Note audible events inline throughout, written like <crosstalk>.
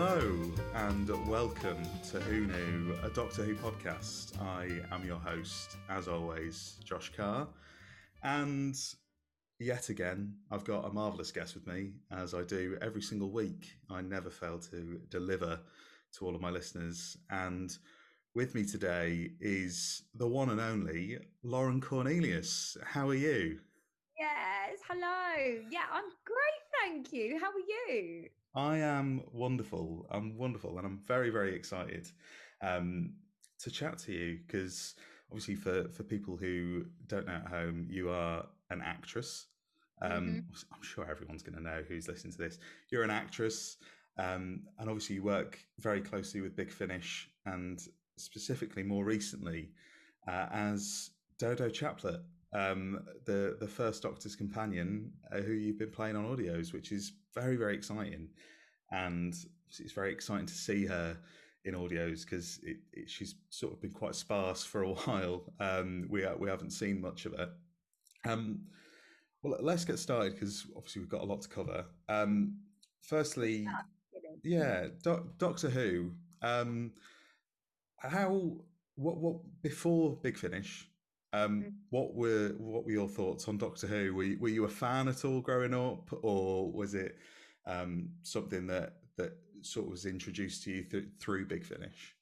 Hello and welcome to Who Knew, a Doctor Who podcast. I am your host, as always, Josh Carr. And yet again, I've got a marvellous guest with me, as I do every single week. I never fail to deliver to all of my listeners. And with me today is the one and only Lauren Cornelius. How are you? Yes, hello. Yeah, I'm great, thank you. How are you? I am wonderful. I'm wonderful, and I'm very, very excited um, to chat to you because obviously, for for people who don't know at home, you are an actress. Um, mm-hmm. I'm sure everyone's going to know who's listening to this. You're an actress, um, and obviously, you work very closely with Big Finish, and specifically more recently uh, as Dodo Chaplet um, the the first Doctor's companion, uh, who you've been playing on audios, which is very very exciting, and it's very exciting to see her in audios because it, it, she's sort of been quite sparse for a <laughs> while. Um, we we haven't seen much of her. Um, well, let's get started because obviously we've got a lot to cover. Um, firstly, yeah, Do- Doctor Who. Um, how what what before Big Finish? Um, mm. What were what were your thoughts on Doctor Who? Were you, were you a fan at all growing up, or was it um, something that that sort of was introduced to you th- through Big Finish?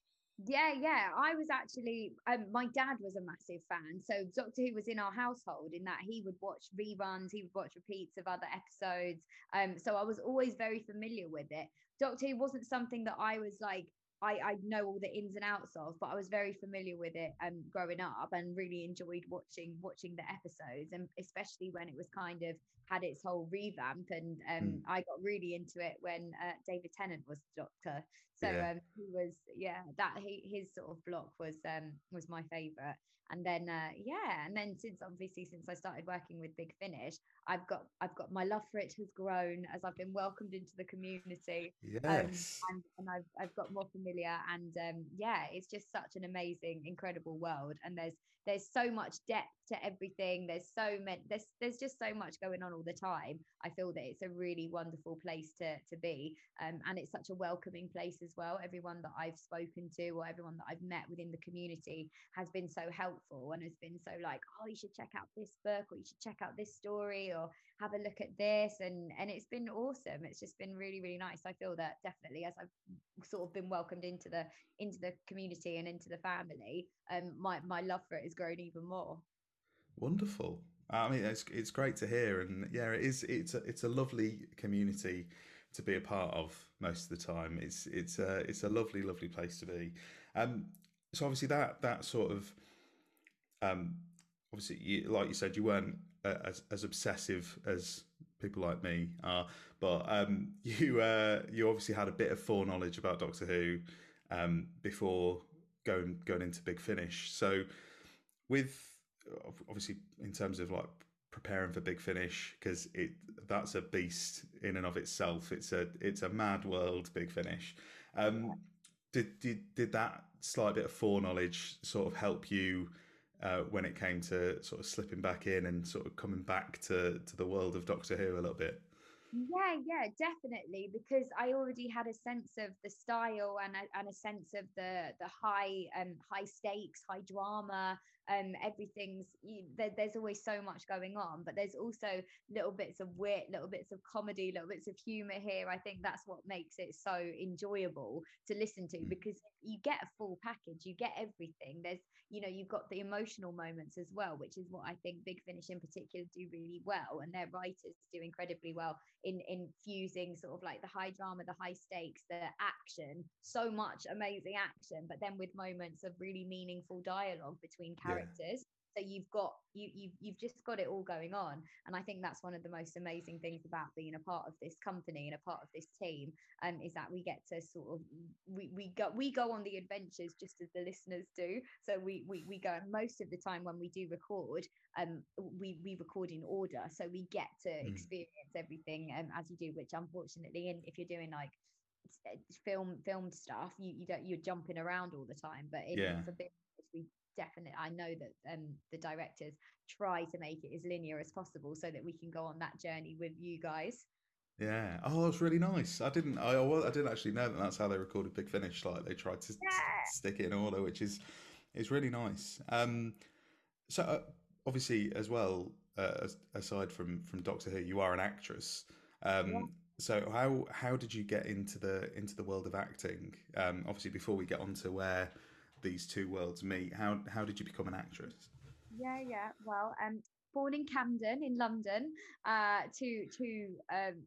Yeah, yeah. I was actually, um, my dad was a massive fan. So Doctor Who was in our household in that he would watch reruns, he would watch repeats of other episodes. Um, so I was always very familiar with it. Doctor Who wasn't something that I was like I, I know all the ins and outs of, but I was very familiar with it um, growing up and really enjoyed watching watching the episodes and especially when it was kind of had its whole revamp and um, mm. I got really into it when uh, David Tennant was the Doctor. So yeah. um, he was yeah that he, his sort of block was um, was my favorite and then uh, yeah and then since obviously since I started working with Big Finish I've got I've got my love for it has grown as I've been welcomed into the community um, and, and I've I've got more familiar and um, yeah it's just such an amazing incredible world and there's there's so much depth to everything. There's so many there's there's just so much going on all the time. I feel that it's a really wonderful place to to be um, and it's such a welcoming place as well. Everyone that I've spoken to or everyone that I've met within the community has been so helpful and has been so like oh you should check out this book or you should check out this story or have a look at this. And and it's been awesome. It's just been really really nice. I feel that definitely as I've sort of been welcomed into the into the community and into the family um my my love for it has grown even more wonderful I mean, it's it's great to hear, and yeah, it is. It's a, it's a lovely community to be a part of most of the time. It's it's a it's a lovely lovely place to be. Um, so obviously that that sort of um, obviously you, like you said, you weren't as as obsessive as people like me are, but um, <laughs> you uh, you obviously had a bit of foreknowledge about Doctor Who um, before going going into Big Finish. So with obviously in terms of like preparing for big finish because it that's a beast in and of itself. It's a it's a mad world big finish. Um did did, did that slight bit of foreknowledge sort of help you uh, when it came to sort of slipping back in and sort of coming back to to the world of doctor who a little bit? Yeah yeah definitely because i already had a sense of the style and a, and a sense of the the high um high stakes high drama um everything's you, there, there's always so much going on but there's also little bits of wit little bits of comedy little bits of humor here. I think that's what makes it so enjoyable to listen to mm. because you get a full package you get everything. There's you know you've got the emotional moments as well which is what i think big finish in particular do really well and their writers do incredibly well in infusing sort of like the high drama the high stakes the action so much amazing action but then with moments of really meaningful dialogue between characters characters so you've got you you you've just got it all going on and i think that's one of the most amazing things about being a part of this company and a part of this team um, is that we get to sort of we, we go we go on the adventures just as the listeners do so we we, we go most of the time when we do record um we we record in order so we get to mm. experience everything um, as you do which unfortunately and if you're doing like film filmed stuff you you don't you're jumping around all the time but it, yeah. it's a bit definitely i know that um, the directors try to make it as linear as possible so that we can go on that journey with you guys Yeah. Oh, that's really nice. I didn't. I, I didn't actually know that that's how they recorded Big Finish. Like they tried to Yeah. stick it in order, which is is really nice. Um, so uh, obviously, as well, uh, as- aside from from Doctor Who, you are an actress. Yeah. Um, so how how did you get into the into the world of acting? Um, obviously, before we get on to where these two worlds meet, how how did you become an actress? Yeah, yeah. Well, um, born in Camden in London, uh, to to um,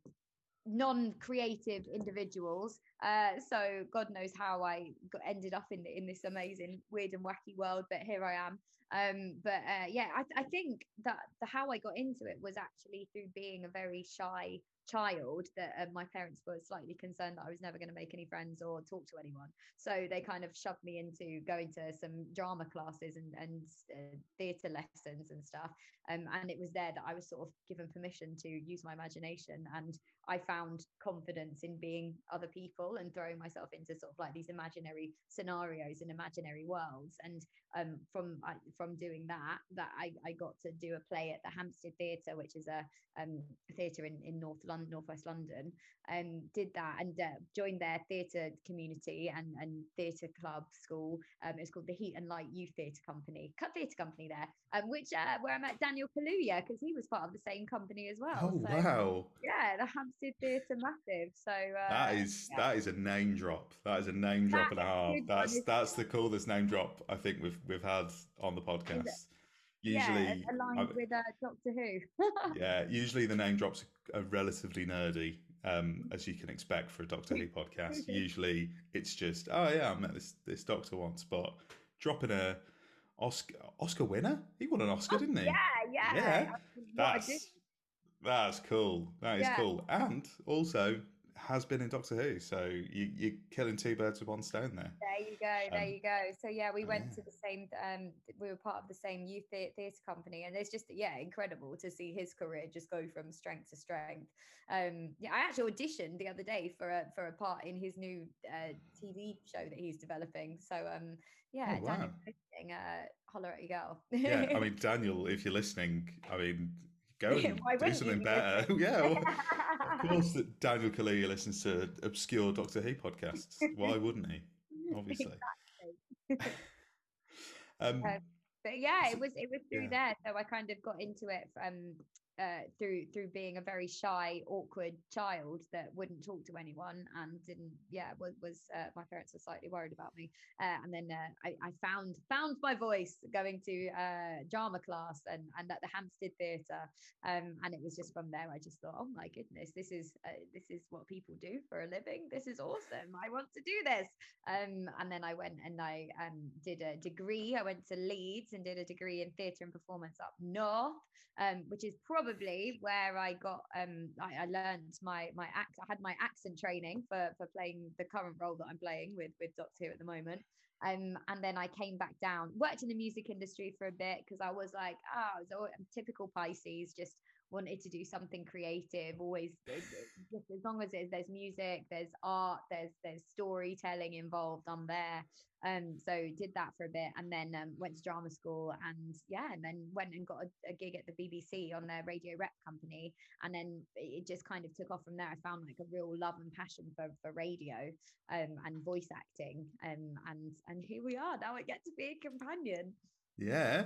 non-creative individuals. Uh, so God knows how I got, ended up in in this amazing, weird and wacky world, but here I am. Um, but uh, yeah, I, I think that the how I got into it was actually through being a very shy child that uh, my parents were slightly concerned that I was never going to make any friends or talk to anyone. So they kind of shoved me into going to some drama classes and, and uh, theatre lessons and stuff. Um, and it was there that I was sort of given permission to use my imagination. And I found confidence in being other people and throwing myself into sort of like these imaginary scenarios and imaginary worlds. And um, from I, from doing that, that I, I got to do a play at the Hampstead Theatre, which is a um, theatre in, in North London, Northwest London, and did that and uh, joined their theatre community and, and theatre club school. Um, it's called the Heat and Light Youth Theatre Company, cut theatre company there, um, which uh, where I met Daniel Kaluuya because he was part of the same company as well. Oh so wow, yeah, the Hampstead Theatre massive. So uh, that is yeah. that is a name drop. That is a name drop and a half. That's that's the coolest name drop I think we've we've had on the podcast. yeah, Usually, aligned I- with uh, Doctor Who. <laughs> yeah, usually the name drops are relatively nerdy, um, as you can expect for a Doctor Who podcast. <laughs> Usually, it's just, oh yeah, I met this this Doctor once, but dropping a Oscar Oscar winner, he won an Oscar, didn't he? yeah, yeah. Yeah, That's that's cool. That is Yeah. cool, and also has been in Doctor Who, so you you're killing two birds with one stone there. There you go. There Um, you go. So yeah, we went yeah. to the same. Um, we were part of the same youth thea- theatre company, and it's just yeah, incredible to see his career just go from strength to strength. Um, yeah, I actually auditioned the other day for a for a part in his new uh, TV show that he's developing. So um, yeah, Oh, Daniel, wow. listening, uh, holler at your girl. Yeah, I <laughs> mean Daniel, if you're listening, I mean go and do something better. <laughs> yeah, well, of <laughs> course that Daniel Kaluuya listens to obscure Doctor Who podcasts. Why wouldn't he? <laughs> Obviously. um, Uh, but yeah, it was it was through yeah. there. So I kind of got into it um uh through through being a very shy, awkward child that wouldn't talk to anyone and didn't yeah, was was uh, my parents were slightly worried about me. Uh, and then uh, I, I found found my voice going to uh drama class and and at the Hampstead Theatre. Um and it was just from there I just thought, oh my goodness, this is this is what people do for a living. This is awesome. I want to do this. Um, and then I went and I um, did a degree. I went to Leeds and did a degree in theatre and performance up north, um, which is probably where I got. Um, I, I learned my my act. I had my accent training for for playing the current role that I'm playing with with Doctor Who at the moment. Um, and then I came back down, worked in the music industry for a bit because I was like, oh, I was al- I'm typical Pisces, just wanted to do something creative always <laughs> just as long as there's music there's art there's there's storytelling involved i'm there. Um so did that for a bit and then um, went to drama school and yeah and then went and got a, a gig at the bbc on their radio rep company. And then it just kind of took off from there. I found like a real love and passion for for radio um and voice acting um and and here we are. Now i get to be a companion Yeah.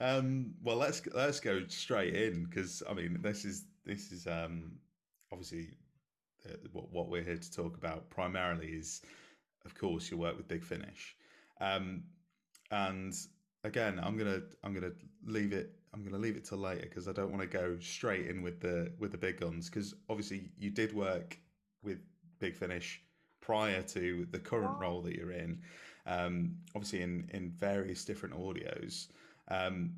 Um, well, let's let's go straight in because I mean this is this is um, obviously uh, what what we're here to talk about primarily is, of course, your work with Big Finish, um, and again, I'm gonna I'm gonna leave it I'm gonna leave it till later because I don't want to go straight in with the with the big guns because obviously you did work with Big Finish prior to the current role that you're in um, obviously in in various different audios. Um,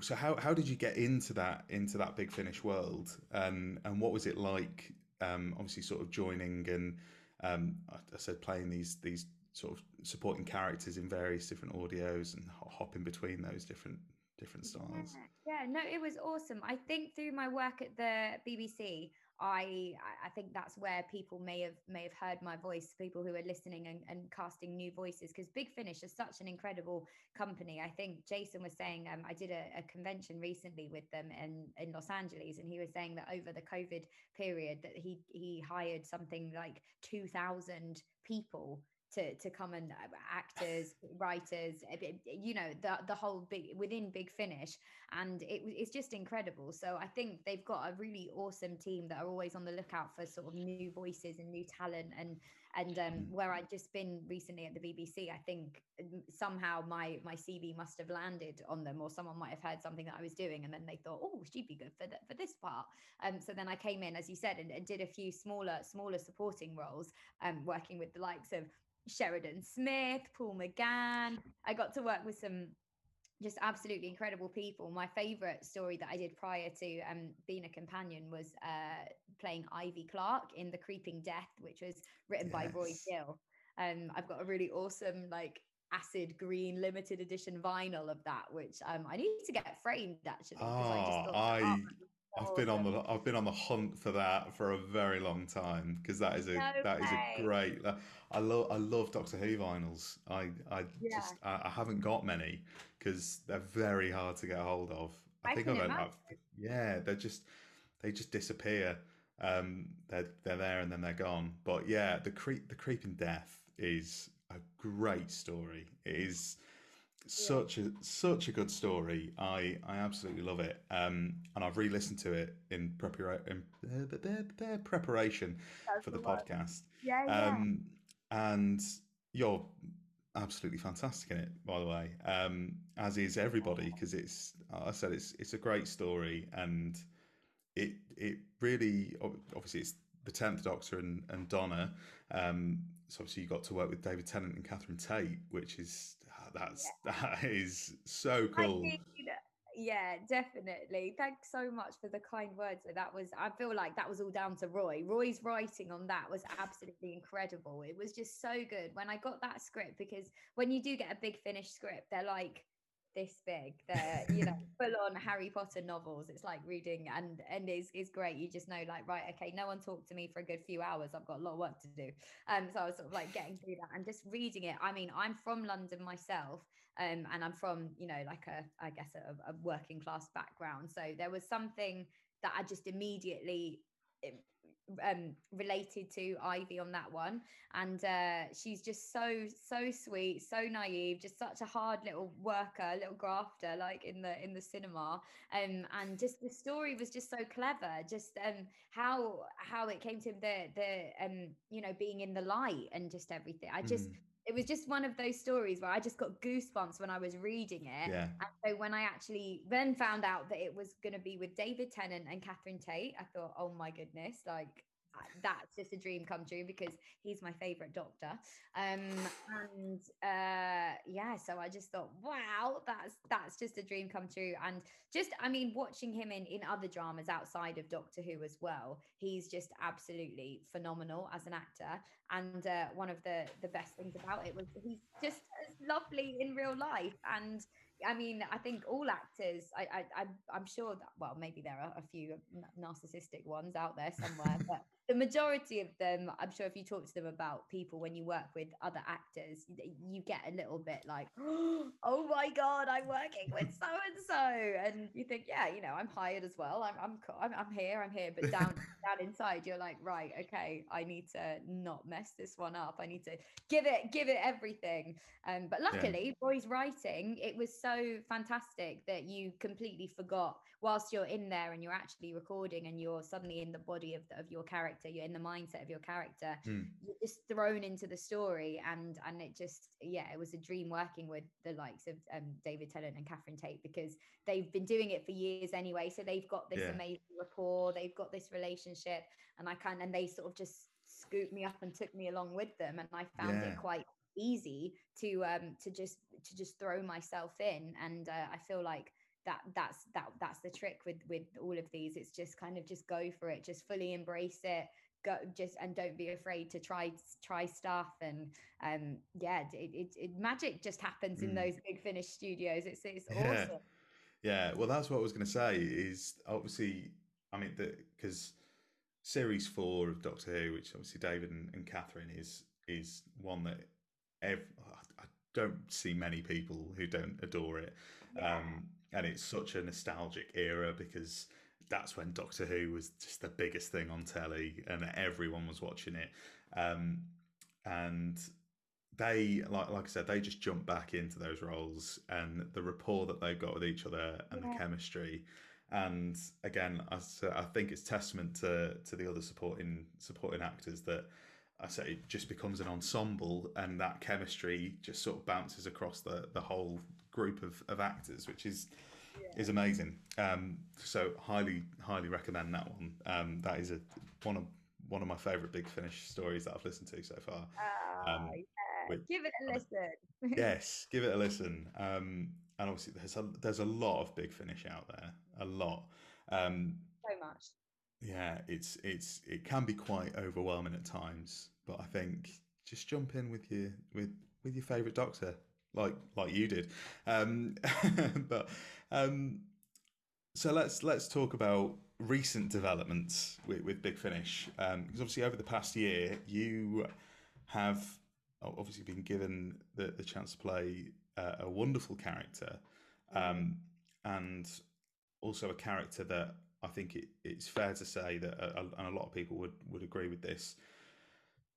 so how how did you get into that into that big finish world and and what was it like? Um, obviously, sort of joining and um, I, I said playing these these sort of supporting characters in various different audios and hopping between those different different styles. Yeah, yeah, no, it was awesome. I think through my work at the BBC, I I think that's where people may have may have heard my voice, people who are listening and, and casting new voices, because Big Finish is such an incredible company. I think Jason was saying um, I did a, a, convention recently with them in, in Los Angeles, and he was saying that over the COVID period that he he hired something like two thousand people to to come and uh, actors <sighs> writers you know the the whole big within big finish. And it, it's just incredible. So i think they've got a really awesome team that are always on the lookout for sort of new voices and new talent. And and um, mm. where i'd just been recently at the bbc i think um, somehow my my cv must have landed on them or someone might have heard something that i was doing and then they thought oh she'd be good for the, for this part. Um so then i came in as you said and, and did a few smaller smaller supporting roles um working with the likes of Sheridan Smith, Paul McGann. I got to work with some just absolutely incredible people. My favorite story that I did prior to um, being a companion was uh, playing Ivy Clark in The Creeping Death, which was written yes. by Roy Gill. Um, I've got a really awesome, like, acid green limited edition vinyl of that, which um, I need to get framed actually. Oh, I, I, oh, I've been on the I've been on the hunt for that for a very long time because that is a no that is a great. I love I love Doctor Who vinyls. I I yeah. just I, I, haven't got many because they're very hard to get a hold of. I, I think I've, I've yeah they're just they just disappear. Um, they're they're there and then they're gone. But yeah, the creep the creeping death is a great story. It is such a such a good story. I I absolutely love it. Um, and I've re-listened to it in, prepara- in uh, <laughs> preparation That's for the, the podcast. Yeah, yeah. Um, and you're absolutely fantastic in it, by the way. Um, as is everybody, because it's I said it's it's a great story, and it it really obviously it's the tenth Doctor and and Donna. Um, so obviously you got to work with David Tennant and Catherine Tate, which is that's yeah. that is so cool. yeah, definitely. Thanks so much for the kind words. That was I feel like that was all down to Roy. Roy's writing on that was absolutely incredible. It was just so good when I got that script because when you do get a big finished script, they're like this big. They're, you know, <laughs> full on Harry Potter novels. It's like reading and and is is great. You just know, like, right, okay, no one talked to me for a good few hours. I've got a lot of work to do. Um, so I was sort of like getting through that and just reading it. I mean, I'm from London myself. Um, and I'm from, you know, like a, I guess a, a working class background. So there was something that I just immediately um, related to Ivy on that one, and uh, she's just so so sweet, so naive, just such a hard little worker, little grafter, like in the in the cinema, um, and just the story was just so clever, just um, how how it came to the the um, you know being in the light and just everything. I just. Mm it was just one of those stories where I just got goosebumps when I was reading it. Yeah. And so when I actually then found out that it was going to be with David Tennant and Catherine Tate, I thought, oh my goodness, like that's just a dream come true because he's my favorite doctor um and uh yeah so i just thought wow that's that's just a dream come true and just i mean watching him in in other dramas outside of doctor who as well he's just absolutely phenomenal as an actor and uh, one of the the best things about it was he's just lovely in real life and I mean, I think all actors. I, I, I'm sure that. Well, maybe there are a few narcissistic ones out there somewhere, but <laughs> the majority of them, I'm sure, if you talk to them about people when you work with other actors, you get a little bit like, <gasps> "Oh my god, I'm working with so and so," and you think, "Yeah, you know, I'm hired as well. I'm, I'm, I'm, I'm here. I'm here." But down, <laughs> down inside, you're like, "Right, okay, I need to not mess this one up. I need to give it, give it everything." Um, but luckily, yeah. Roy's writing it was so fantastic that you completely forgot whilst you're in there and you're actually recording and you're suddenly in the body of, the, of your character you're in the mindset of your character mm. you're just thrown into the story and and it just yeah it was a dream working with the likes of um, david tennant and catherine tate because they've been doing it for years anyway so they've got this yeah. amazing rapport they've got this relationship and i can and they sort of just scooped me up and took me along with them and i found yeah. it quite easy to um to just to just throw myself in and uh, i feel like that that's that that's the trick with with all of these it's just kind of just go for it just fully embrace it go just and don't be afraid to try try stuff and um yeah it, it, it magic just happens mm. in those big finish studios it's it's <laughs> yeah. awesome yeah well that's what i was going to say is obviously i mean because series four of Doctor Who, which obviously David and, and Catherine is is one that ev- I don't see many people who don't adore it. Yeah. Um, and it's such a nostalgic era because that's when Doctor Who was just the biggest thing on telly and everyone was watching it. Um, and they, like, like I said, they just jump back into those roles and the rapport that they've got with each other and yeah. the chemistry. And again, I, I think it's testament to to the other supporting supporting actors that I say it just becomes an ensemble, and that chemistry just sort of bounces across the the whole group of, of actors, which is yeah. is amazing. Um, so highly highly recommend that one. Um, that is a one of one of my favourite Big Finish stories that I've listened to so far. Oh, um, yeah. give it a listen. <laughs> yes, give it a listen. Um, and obviously, there's a there's a lot of Big Finish out there, a lot. Um, so much. Yeah, it's it's it can be quite overwhelming at times, but I think just jump in with your with with your favourite doctor, like like you did. Um, <laughs> but um, so let's let's talk about recent developments with, with Big Finish, um, because obviously over the past year you have obviously been given the, the chance to play uh, a wonderful character, um, and also a character that I think it, it's fair to say that, uh, and a lot of people would would agree with this,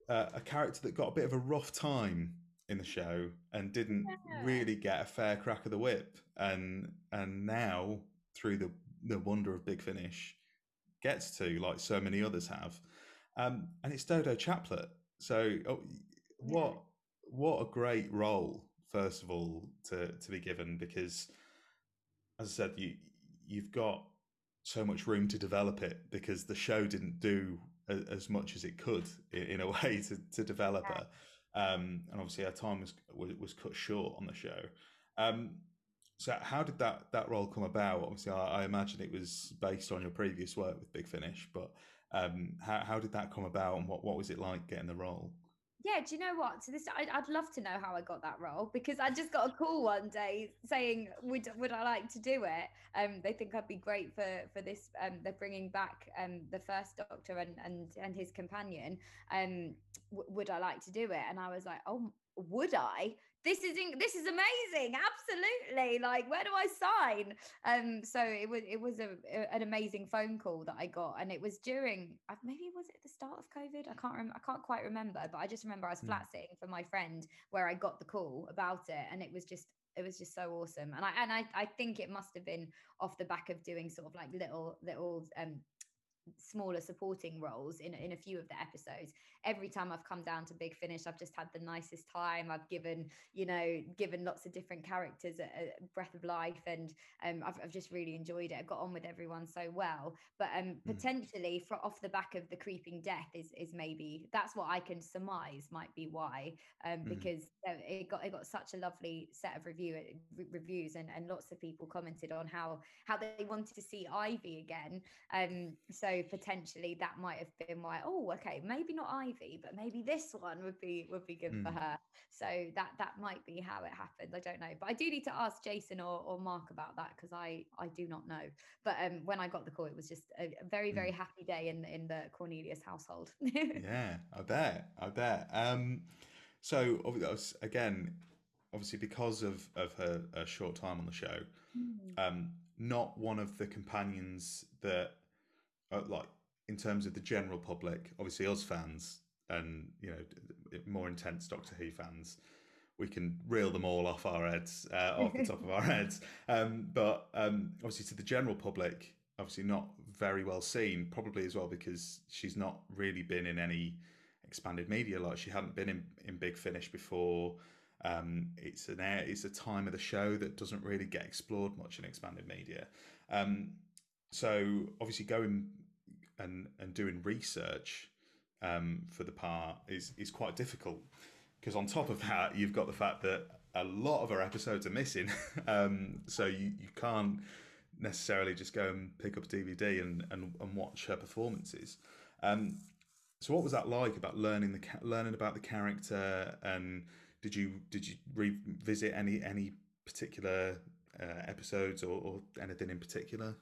uh, a character that got a bit of a rough time in the show and didn't yeah. really get a fair crack of the whip, and and now through the the wonder of Big Finish, gets to like so many others have, um, and it's Dodo Chaplet. So oh, what yeah. what a great role first of all to to be given because as I said you you've got so much room to develop it because the show didn't do as much as it could in, in a <laughs> way to, to develop yeah. her. Um, and obviously our time was, was, cut short on the show. Um, so how did that that role come about? Obviously, I, I, imagine it was based on your previous work with Big Finish, but um, how how did that come about, and what what was it like getting the role? Yeah, do you know what? So this, I, would love to know how I got that role because I just got a call one day saying, "Would would I like to do it?" Um, they think I'd be great for for this. Um, they're bringing back um the first Doctor and and and his companion. Um, w- would I like to do it? And I was like, "Oh, would I? This is in, this is amazing absolutely like where do i sign um so it was it was a, a, an amazing phone call that i got and it was during maybe was it the start of covid i can't remember i can't quite remember but i just remember i was mm. flat sitting for my friend where i got the call about it and it was just it was just so awesome and i and i, I think it must have been off the back of doing sort of like little little um smaller supporting roles in, in a few of the episodes every time i've come down to big finish i've just had the nicest time i've given you know given lots of different characters a, a breath of life and um, I've, I've, just really enjoyed it i got on with everyone so well but um, mm. potentially for off the back of the creeping death is is maybe that's what i can surmise might be why um, mm. because it got it got such a lovely set of review re- reviews and, and lots of people commented on how how they wanted to see ivy again um so potentially that might have been why oh okay maybe not ivy but maybe this one would be would be good mm. for her. So that that might be how it happened. I don't know. But i do need to ask jason or, or mark about that because i i do not know. But um when i got the call it was just a, very very mm. happy day in in the cornelius household. <laughs> Yeah i bet. I bet. Um so again obviously because of of her, her short time on the show mm. um not one of the companions that uh, like in terms of the general public, obviously us fans and you know more intense Doctor Who fans, we can reel them all off our heads, uh, off the top of our <laughs> heads. Um, but um, obviously to the general public, obviously not very well seen, probably as well because she's not really been in any expanded media. Like she hadn't been in, in Big Finish before. Um, it's an air, it's a time of the show that doesn't really get explored much in expanded media. Um, so obviously going and and doing research um, for the part is is quite difficult because on top of that you've got the fact that a lot of our episodes are missing, <laughs> um, so you you can't necessarily just go and pick up a DVD and and, and watch her performances. Um, so what was that like about learning the learning about the character and did you did you revisit any any particular uh, episodes or, or anything in particular?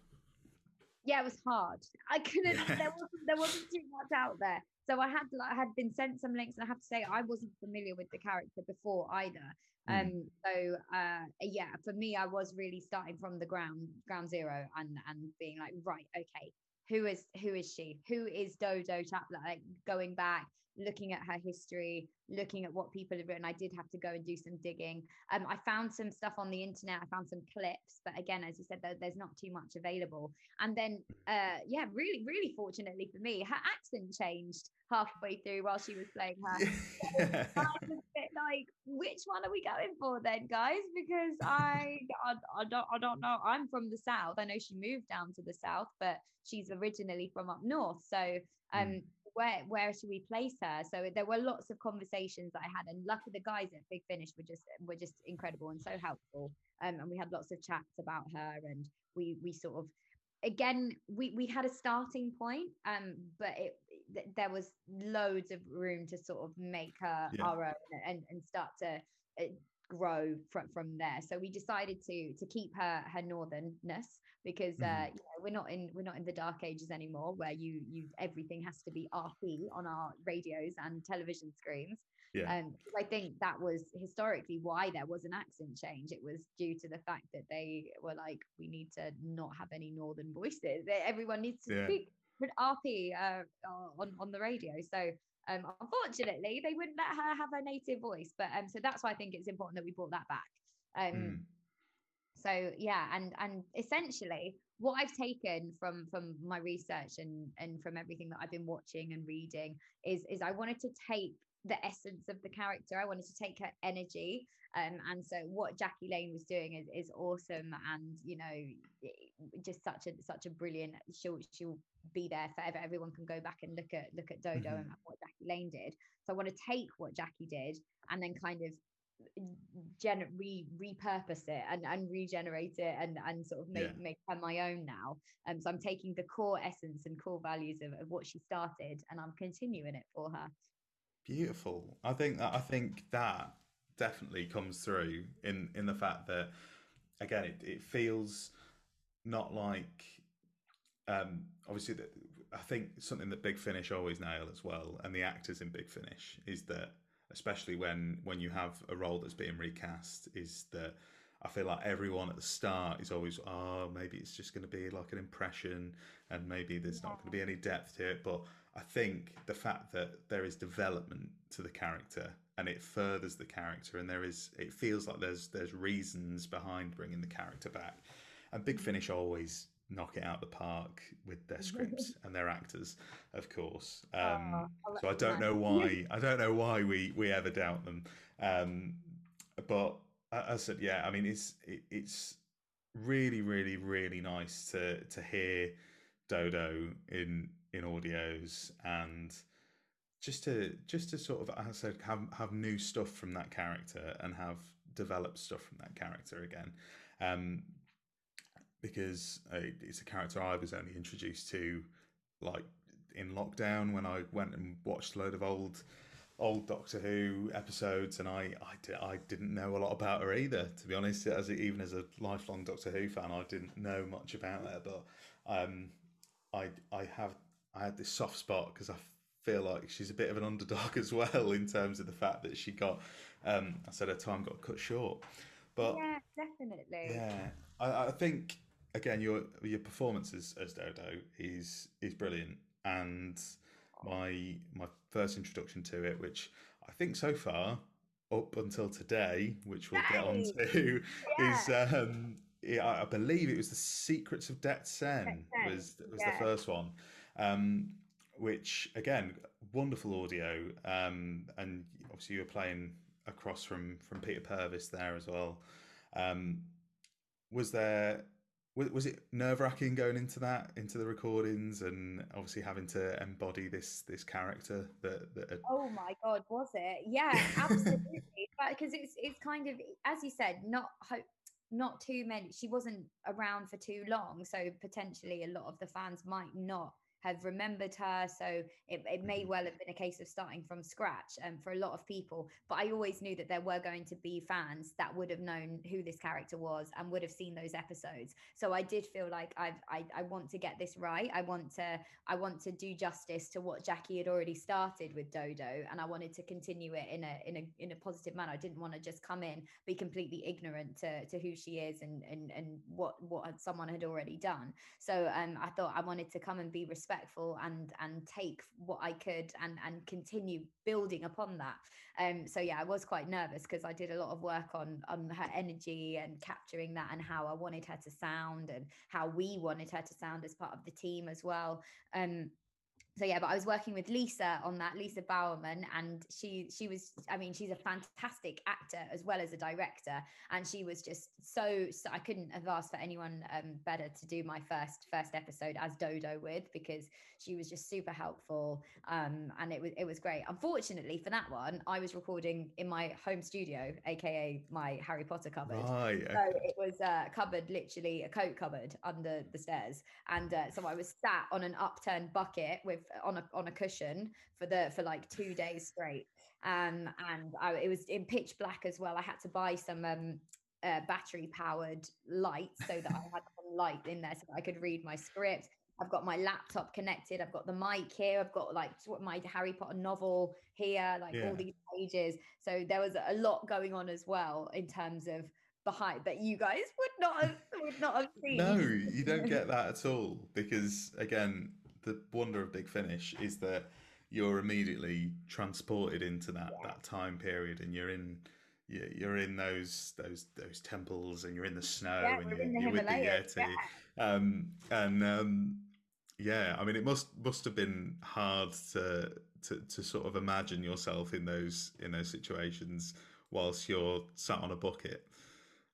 yeah, it was hard. I couldn't. Yeah. There wasn't there wasn't too much out there, so I had like, I had been sent some links, and I have to say I wasn't familiar with the character before either. Mm. Um, so uh, yeah, for me, I was really starting from the ground ground zero and and being like, right, okay, who is who is she? Who is Dodo Chaplet? Like going back, looking at her history, looking at what people have written. I did have to go and do some digging. Um, I found some stuff on the internet. I found some clips, but again, as you said, there, there's not too much available. And then, uh, yeah, really, really fortunately for me, her accent changed halfway through while she was playing her. <laughs> Yeah. I was a bit like, which one are we going for then, guys? Because I, I, I don't, I don't know. I'm from the south. I know she moved down to the south, but she's originally from up north. So, um. Mm where where should we place her? So there were lots of conversations that I had, and luckily the guys at Big Finish were just were just incredible and so helpful. Um, and we had lots of chats about her, and we we sort of again we we had a starting point, um, but it th- there was loads of room to sort of make her yeah. our own and and start to uh, grow from from there. So we decided to to keep her her northernness because uh, mm-hmm. you know, we're not in we're not in the dark ages anymore where you you everything has to be RP on our radios and television screens. Yeah. Um, I think that was historically why there was an accent change. It was due to the fact that they were like, we need to not have any northern voices. Everyone needs to yeah. speak with RP uh, on on the radio. So um, unfortunately, they wouldn't let her have her native voice. But um, so that's why I think it's important that we brought that back. Um, mm so yeah and and essentially what i've taken from from my research and and from everything that i've been watching and reading is is i wanted to take the essence of the character. I wanted to take her energy. Um, and so what jackie lane was doing is, is awesome and you know just such a such a brilliant she'll she'll be there forever. Everyone can go back and look at look at dodo mm-hmm. and what jackie lane did. So i want to take what jackie did and then kind of gen re repurpose it and, and regenerate it and and sort of make yeah. make her my own now. Um so i'm taking the core essence and core values of, of what she started and i'm continuing it for her. Beautiful. I think that i think that definitely comes through in in the fact that again it, it feels not like um obviously that i think something that big finish always nail as well and the actors in big finish is that especially when when you have a role that's being recast, is that I feel like everyone at the start is always, oh, maybe it's just going to be like an impression, and maybe there's yeah. not going to be any depth to it. But I think the fact that there is development to the character and it furthers the character, and there is, it feels like there's there's reasons behind bringing the character back. And Big Finish always knock it out of the park with their <laughs> scripts and their actors, of course. Um, oh, so I don't know why <laughs> I don't know why we we ever doubt them. Um, but I said, yeah, I mean, it's it, it's really, really, really nice to to hear Dodo in in audios and just to just to sort of as I said have have new stuff from that character and have developed stuff from that character again. Um, because uh, it's a character I was only introduced to like in lockdown when I went and watched a load of old old Doctor Who episodes, and I I, I didn't know a lot about her either. To be honest, as even as a lifelong Doctor Who fan, I didn't know much about her. But um, I I have I had this soft spot because I feel like she's a bit of an underdog <laughs> as well in terms of the fact that she got um, I said her time got cut short. But yeah, definitely. Yeah, I, I think again, your your performance as, as Dodo is is brilliant, and my my first introduction to it, which I think so far up until today, which we'll get on to, yeah. is um, yeah, I believe it was the Secrets of Det Sen was was yeah. the first one, um, which again wonderful audio, um, and obviously you were playing across from from Peter Purves there as well. Um, was there was, was it nerve wracking going into that into the recordings and obviously having to embody this this character that, that had... oh my god was it? Yeah absolutely. <laughs> Because it's it's kind of as you said not hope not too many she wasn't around for too long so potentially a lot of the fans might not have remembered her. So it, it may Mhm. well have been a case of starting from scratch um, for a lot of people. But I always knew that there were going to be fans that would have known who this character was and would have seen those episodes. So I did feel like I've, I I want to get this right. I want to I want to do justice to what Jackie had already started with Dodo, and I wanted to continue it in a in a in a positive manner. I didn't want to just come in be completely ignorant to to who she is and and and what what someone had already done. So um, I thought I wanted to come and be respectful and and take what I could and and continue building upon that. Um, so yeah, I was quite nervous because I did a lot of work on on her energy and capturing that and how I wanted her to sound and how we wanted her to sound as part of the team as well. Um, so yeah, but I was working with Lisa on that, Lisa Bowerman, and she she was I mean she's a fantastic actor as well as a director, and she was just so, so I couldn't have asked for anyone um, better to do my first first episode as Dodo with because she was just super helpful, um, and it was it was great. Unfortunately for that one, I was recording in my home studio, aka my Harry Potter cupboard. Right. So it was a cupboard, literally a coat cupboard under the stairs, and uh, so I was sat on an upturned bucket with on a on a cushion for the for like two days straight. Um, and I, it was in pitch black as well. I had to buy some um uh, battery powered lights so that I had some light in there so that I could read my script. I've got my laptop connected. I've got the mic here. I've got like my Harry Potter novel here, like Yeah. all these pages. So there was a lot going on as well in terms of behind that you guys would not have would not have seen. No, you don't get that at all because again, the wonder of Big Finish is that you're immediately transported into that Yeah. that time period, and you're in you- you're in those those those temples, and you're in the snow, Yeah, and you're, you're with the Yeti, um, and um, yeah, I mean, it must must have been hard to, to to sort of imagine yourself in those in those situations whilst you're sat on a bucket.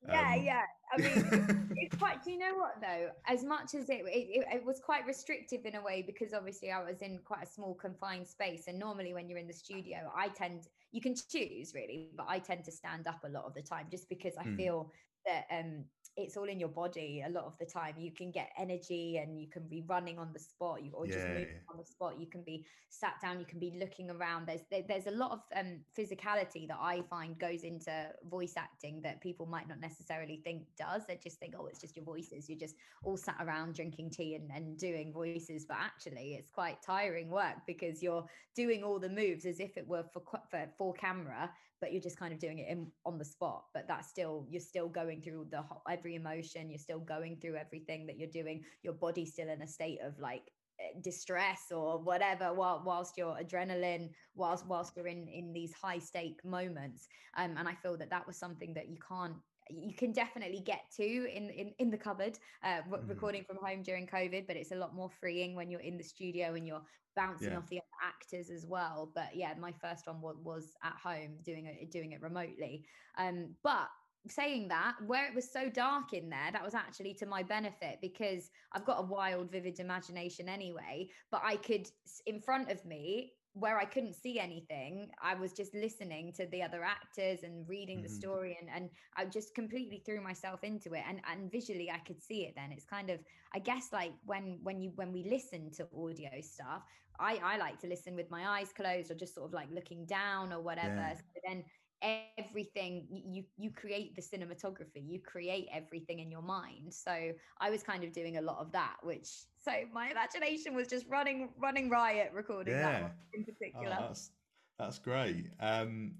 Yeah, Um, yeah. I mean, <laughs> it's quite. Do you know what though? As much as it, it it was quite restrictive in a way because obviously I was in quite a small confined space, and normally when you're in the studio, I tend you can choose really, but I tend to stand up a lot of the time just because I Hmm. feel that um it's all in your body a lot of the time. You can get energy and you can be running on the spot, you or just Yeah, moving yeah. on the spot. You can be sat down, you can be looking around. There's there, there's a lot of um physicality that I find goes into voice acting that people might not necessarily think does. They just think, oh, it's just your voices. You're just all sat around drinking tea and, and doing voices, but actually it's quite tiring work because you're doing all the moves as if it were for for, for camera but you're just kind of doing it in on the spot but that's still you're still going through the ho- every emotion you're still going through everything that you're doing your body's still in a state of like eh, distress or whatever while, whilst your adrenaline whilst whilst you're in in these high stake moments um, and i feel that that was something that you can't you can definitely get to in in, in the cupboard uh, Mhm. recording from home during covid but it's a lot more freeing when you're in the studio and you're bouncing Yeah. off the other actors as well but yeah my first one was, was at home doing it doing it remotely um but saying that where it was so dark in there that was actually to my benefit because i've got a wild vivid imagination anyway but i could in front of me where i couldn't see anything i was just listening to the other actors and reading the Mhm. story and and i just completely threw myself into it and and visually i could see it then it's kind of i guess like when when you when we listen to audio stuff i i like to listen with my eyes closed or just sort of like looking down or whatever Yeah. so then everything you you create the cinematography you create everything in your mind so i was kind of doing a lot of that which so my imagination was just running running riot recording that Yeah. one in Oh, particular that's that's great. Um,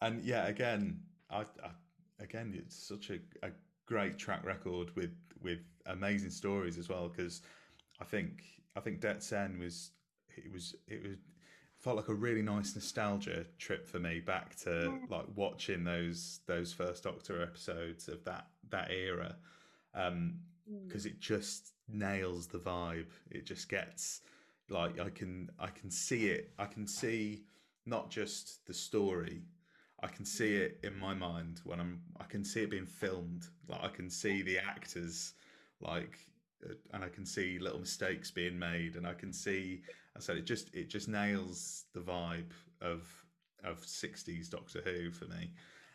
and yeah, again, I, I again, it's such a, a great track record with with amazing stories as well. Because I think I think Det Sen was it was it was felt like a really nice nostalgia trip for me back to like watching those those first Doctor episodes of that that era. Um, Mm. because it just nails the vibe. It just gets like I can I can see it. I can see not just the story. I can see it in my mind when I'm. I can see it being filmed. Like I can see the actors, like, uh, and I can see little mistakes being made, and I can see. I said it just it just nails the vibe of of '60s Doctor Who for me.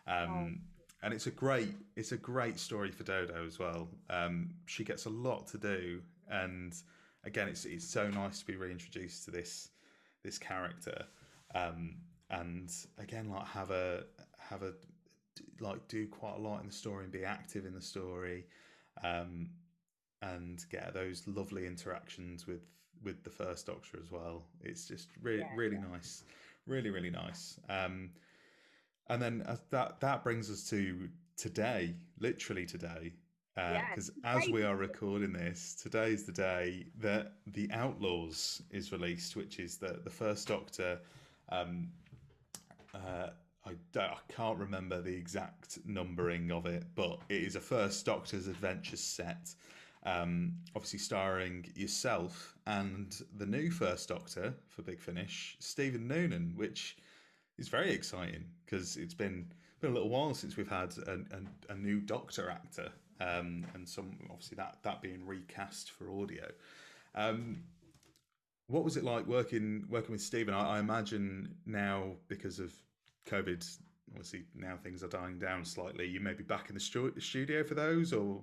Um, and it's a great it's a great story for Dodo as well. Um, she gets a lot to do, and again, it's it's so nice to be reintroduced to this this character, um, and again, like have a have a like do quite a lot in the story and be active in the story, um, and get those lovely interactions with with the first Doctor as well. It's just really yeah, really yeah. nice, really really nice. Um, and then uh, that that brings us to today, literally today, because uh, as we are recording this, today is the day that the Outlaws is released, which is the the first Doctor. Um, uh, I, I can't remember the exact numbering of it, but it is a first Doctor's Adventures set. Um, obviously, starring yourself and the new First Doctor for Big Finish, Stephen Noonan, which is very exciting because it's been been a little while since we've had a, a, a new Doctor actor, um, and some obviously that that being recast for audio. Um, what was it like working working with Stephen? I, I imagine now because of COVID, obviously now things are dying down slightly. You may be back in the stu- studio for those, or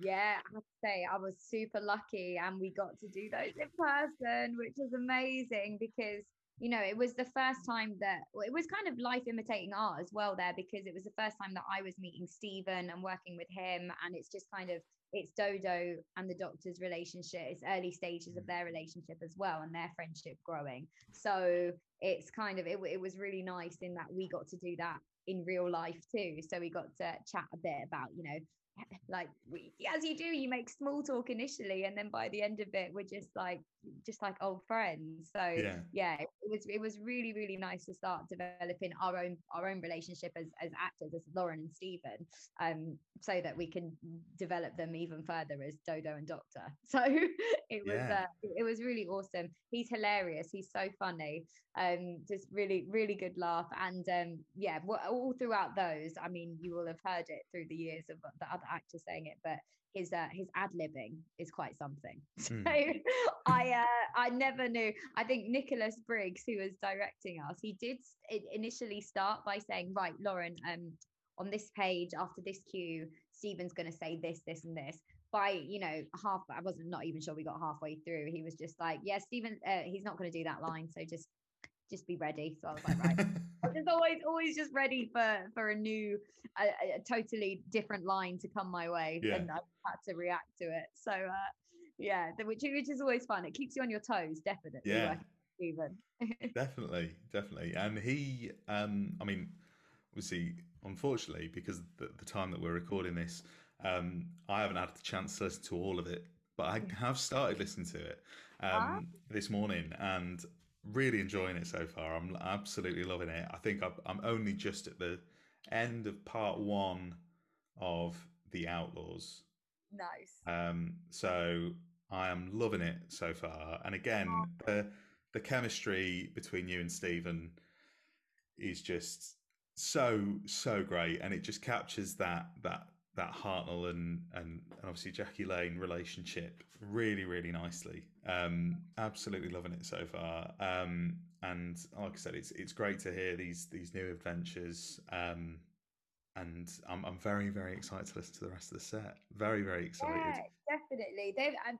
yeah, I have to say I was super lucky, and we got to do those in person, which was amazing because you know it was the first time that well, it was kind of life imitating art as well there because it was the first time that I was meeting Stephen and working with him, and it's just kind of it's Dodo and the doctor's relationship. It's early stages of mm. their relationship as well, and their friendship growing. So it's kind of it, it was really nice in that we got to do that in real life too. So we got to chat a bit about you know like we, as you do you make small talk initially and then by the end of it we're just like just like old friends. So yeah, yeah it was it was really really nice to start developing our own our own relationship as, as actors as lauren and stephen um so that we can develop them even further as dodo and doctor. <laughs> So it was yeah. uh, it was really awesome. He's hilarious. He's so funny. Um just really really good laugh. And um yeah all throughout those i mean you will have heard it through the years of the other actors saying it but his uh, his ad libbing is quite something. Mm. <laughs> So I uh, I never knew. I think Nicholas Briggs, who was directing us, he did initially start by saying, "Right, Lauren, um, on this page after this cue, Stephen's going to say this, this, and this." By you know half, I wasn't not even sure we got halfway through. He was just like, "Yeah, Stephen, uh, he's not going to do that line, so just just be ready. So I was like, right. I was always, always just ready for for a new, a, a, totally different line to come my way, yeah. and I had to react to it. So uh, yeah, which which is always fun. It keeps you on your toes, definitely. Yeah, even <laughs> definitely, definitely. And he, um, I mean, obviously, unfortunately, because the, the time that we're recording this, um, I haven't had the chance to listen to all of it, but I mm. have started listening to it um, ah. this morning, and really enjoying it so far. I'm absolutely loving it. I think I'm only just at the end of part one of The Outlaws. Nice. Um, so I am loving it so far. And again, oh. the the chemistry between you and Stephen is just so so great, and it just captures that that that Hartnell and, and obviously Jackie Lane relationship really, really nicely. Um, absolutely loving it so far. Um, and like I said, it's it's great to hear these these new adventures. Um, and I'm I'm very very excited to listen to the rest of the set. Very very excited. Yeah, definitely.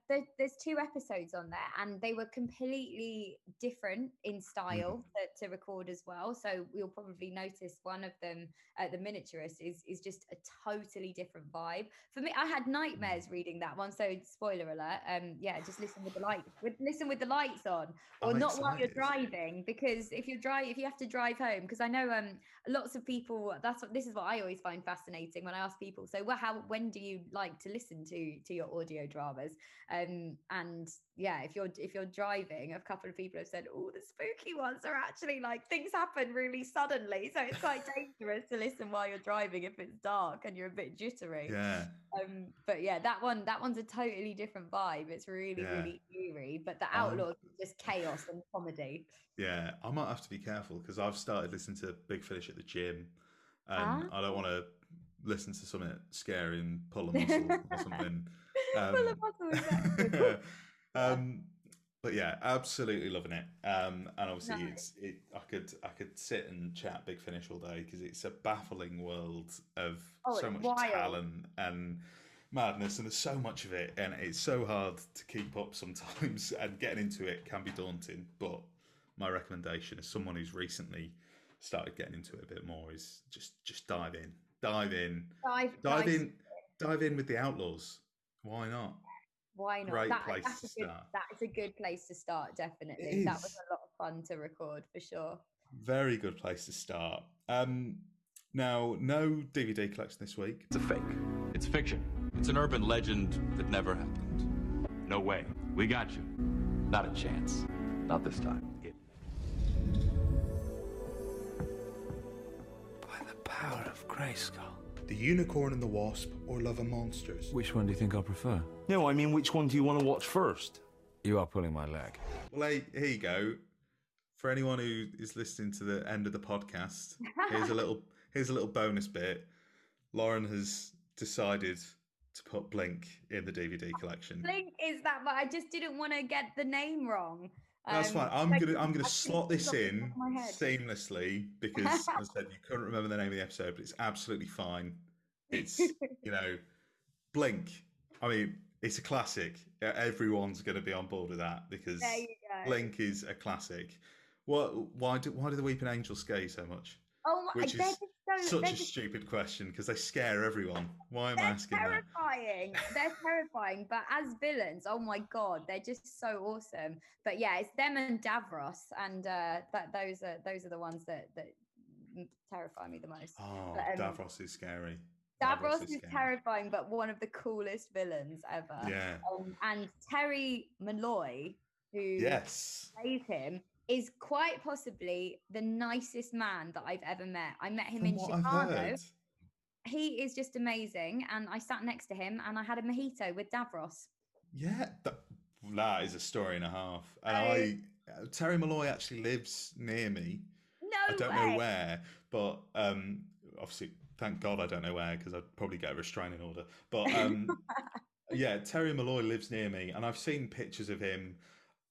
There, there's two episodes on there, and they were completely different in style mm-hmm. to, to, record as well. So we'll probably notice one of them, uh, the miniaturist, is is just a totally different vibe. For me, I had nightmares mm. reading that one. So spoiler alert. Um, yeah, just listen with the light, with, listen with the lights on, or I'm not excited. while you're driving, because if you're drive, if you have to drive home, because I know um lots of people. That's what this is what I always find fascinating when I ask people. So, well, how when do you like to listen to to your audio dramas? Um, and yeah, if you're if you're driving, a couple of people have said, oh, the spooky ones are actually like things happen really suddenly, so it's quite <laughs> dangerous to listen while you're driving if it's dark and you're a bit jittery. Yeah. Um, but yeah, that one that one's a totally different vibe. It's really yeah. really eerie, but the um, Outlaws um, is just chaos and comedy. Yeah, I might have to be careful because I've started listening to Big Finish at the gym and ah. I don't want to listen to something scary and pull a muscle or something. <laughs> Um, <laughs> um, <laughs> but yeah, absolutely loving it. Um, and obviously, nice. it's it. I could I could sit and chat Big Finish all day because it's a baffling world of oh, so much wild. talent and madness, and there's so much of it, and it's so hard to keep up sometimes, <laughs> and getting into it can be daunting. But my recommendation, as someone who's recently started getting into it a bit more, is just just dive in, dive in, Dive, dive in, dive in with the Outlaws. Why not? Why not? Great That- place that's to a good, start. That's a good place to start, definitely. That was a lot of fun to record for sure. Very good place to start. Um, now, no DVD collection this week. It's a fake. It's fiction. It's an urban legend that never happened. No way. We got you. Not a chance. Not this time. It- By the power of Grayskull. The Unicorn and the Wasp, or Love and Monsters. Which one do you think I'll prefer? No, I mean, which one do you want to watch first? You are pulling my leg. Well, hey, here you go. For anyone who is listening to the end of the podcast, here's a <laughs> little here's a little bonus bit. Lauren has decided to put Blink in the DVD collection. Blink is that, but I just didn't want to get the name wrong. That's Um, fine. I'm like, gonna I'm gonna slot this in top of my head. seamlessly because <laughs> as I said you couldn't remember the name of the episode, but it's absolutely fine. It's you know, Blink. I mean, it's a classic. Everyone's going to be on board with that because There you go. Blink is a classic. What? Why do Why do the Weeping Angels scare you so much? Oh my, Which is just so, Such a just, stupid question because they scare everyone. Why am I asking? they're that? terrifying. they're terrifying, but as villains, oh my god, they're just so awesome. But yeah, it's them and Davros, and uh, that those are those are the ones that that terrify me the most. Oh, But, um, Davros is scary. Davros is scary. terrifying, but one of the coolest villains ever. Yeah. Um, and Terry Molloy, who Yes. plays him, is quite possibly the nicest man that I've ever met. I met him From in Chicago. He is just amazing, and I sat next to him and I had a mojito with Davros. Yeah, that, that is a story and a half. And I- I, uh, Terry Molloy actually lives near me. No I don't way. know where, but um, obviously, thank God I don't know where because I'd probably get a restraining order. But um, <laughs> yeah, Terry Molloy lives near me, and I've seen pictures of him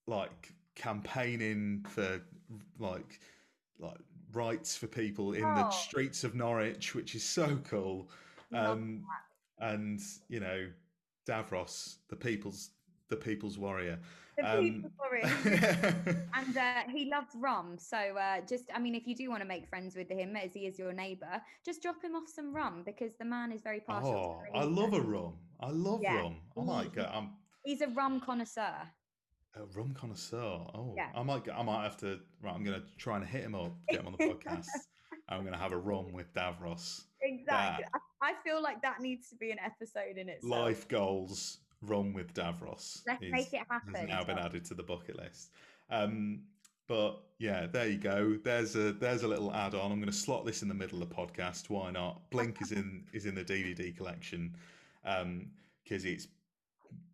like campaigning for like like rights for people in the Oh. streets of Norwich, which is so cool. Um, and you know, Davros, the people's the people's warrior. The Um, people for it. and uh, he loves rum. So uh, just, I mean, if you do want to make friends with him as he is your neighbour, just drop him off some rum because the man is very partial. to oh, I love a rum. I love Yeah. rum. I like. Get. I'm He's a rum connoisseur. A rum connoisseur. Oh, Yeah. I might. I might have to. Right, I'm going to try and hit him up, get him on the podcast. <laughs> I'm going to have a rum with Davros. Exactly. I, I feel like that needs to be an episode in itself. Life goals: rum with Davros. Let's is- make it has happen. now been added to the bucket list. Um, but yeah, there you go. There's a there's a little add-on. I'm going to slot this in the middle of the podcast. Why not? Blink is in is in the DVD collection because it's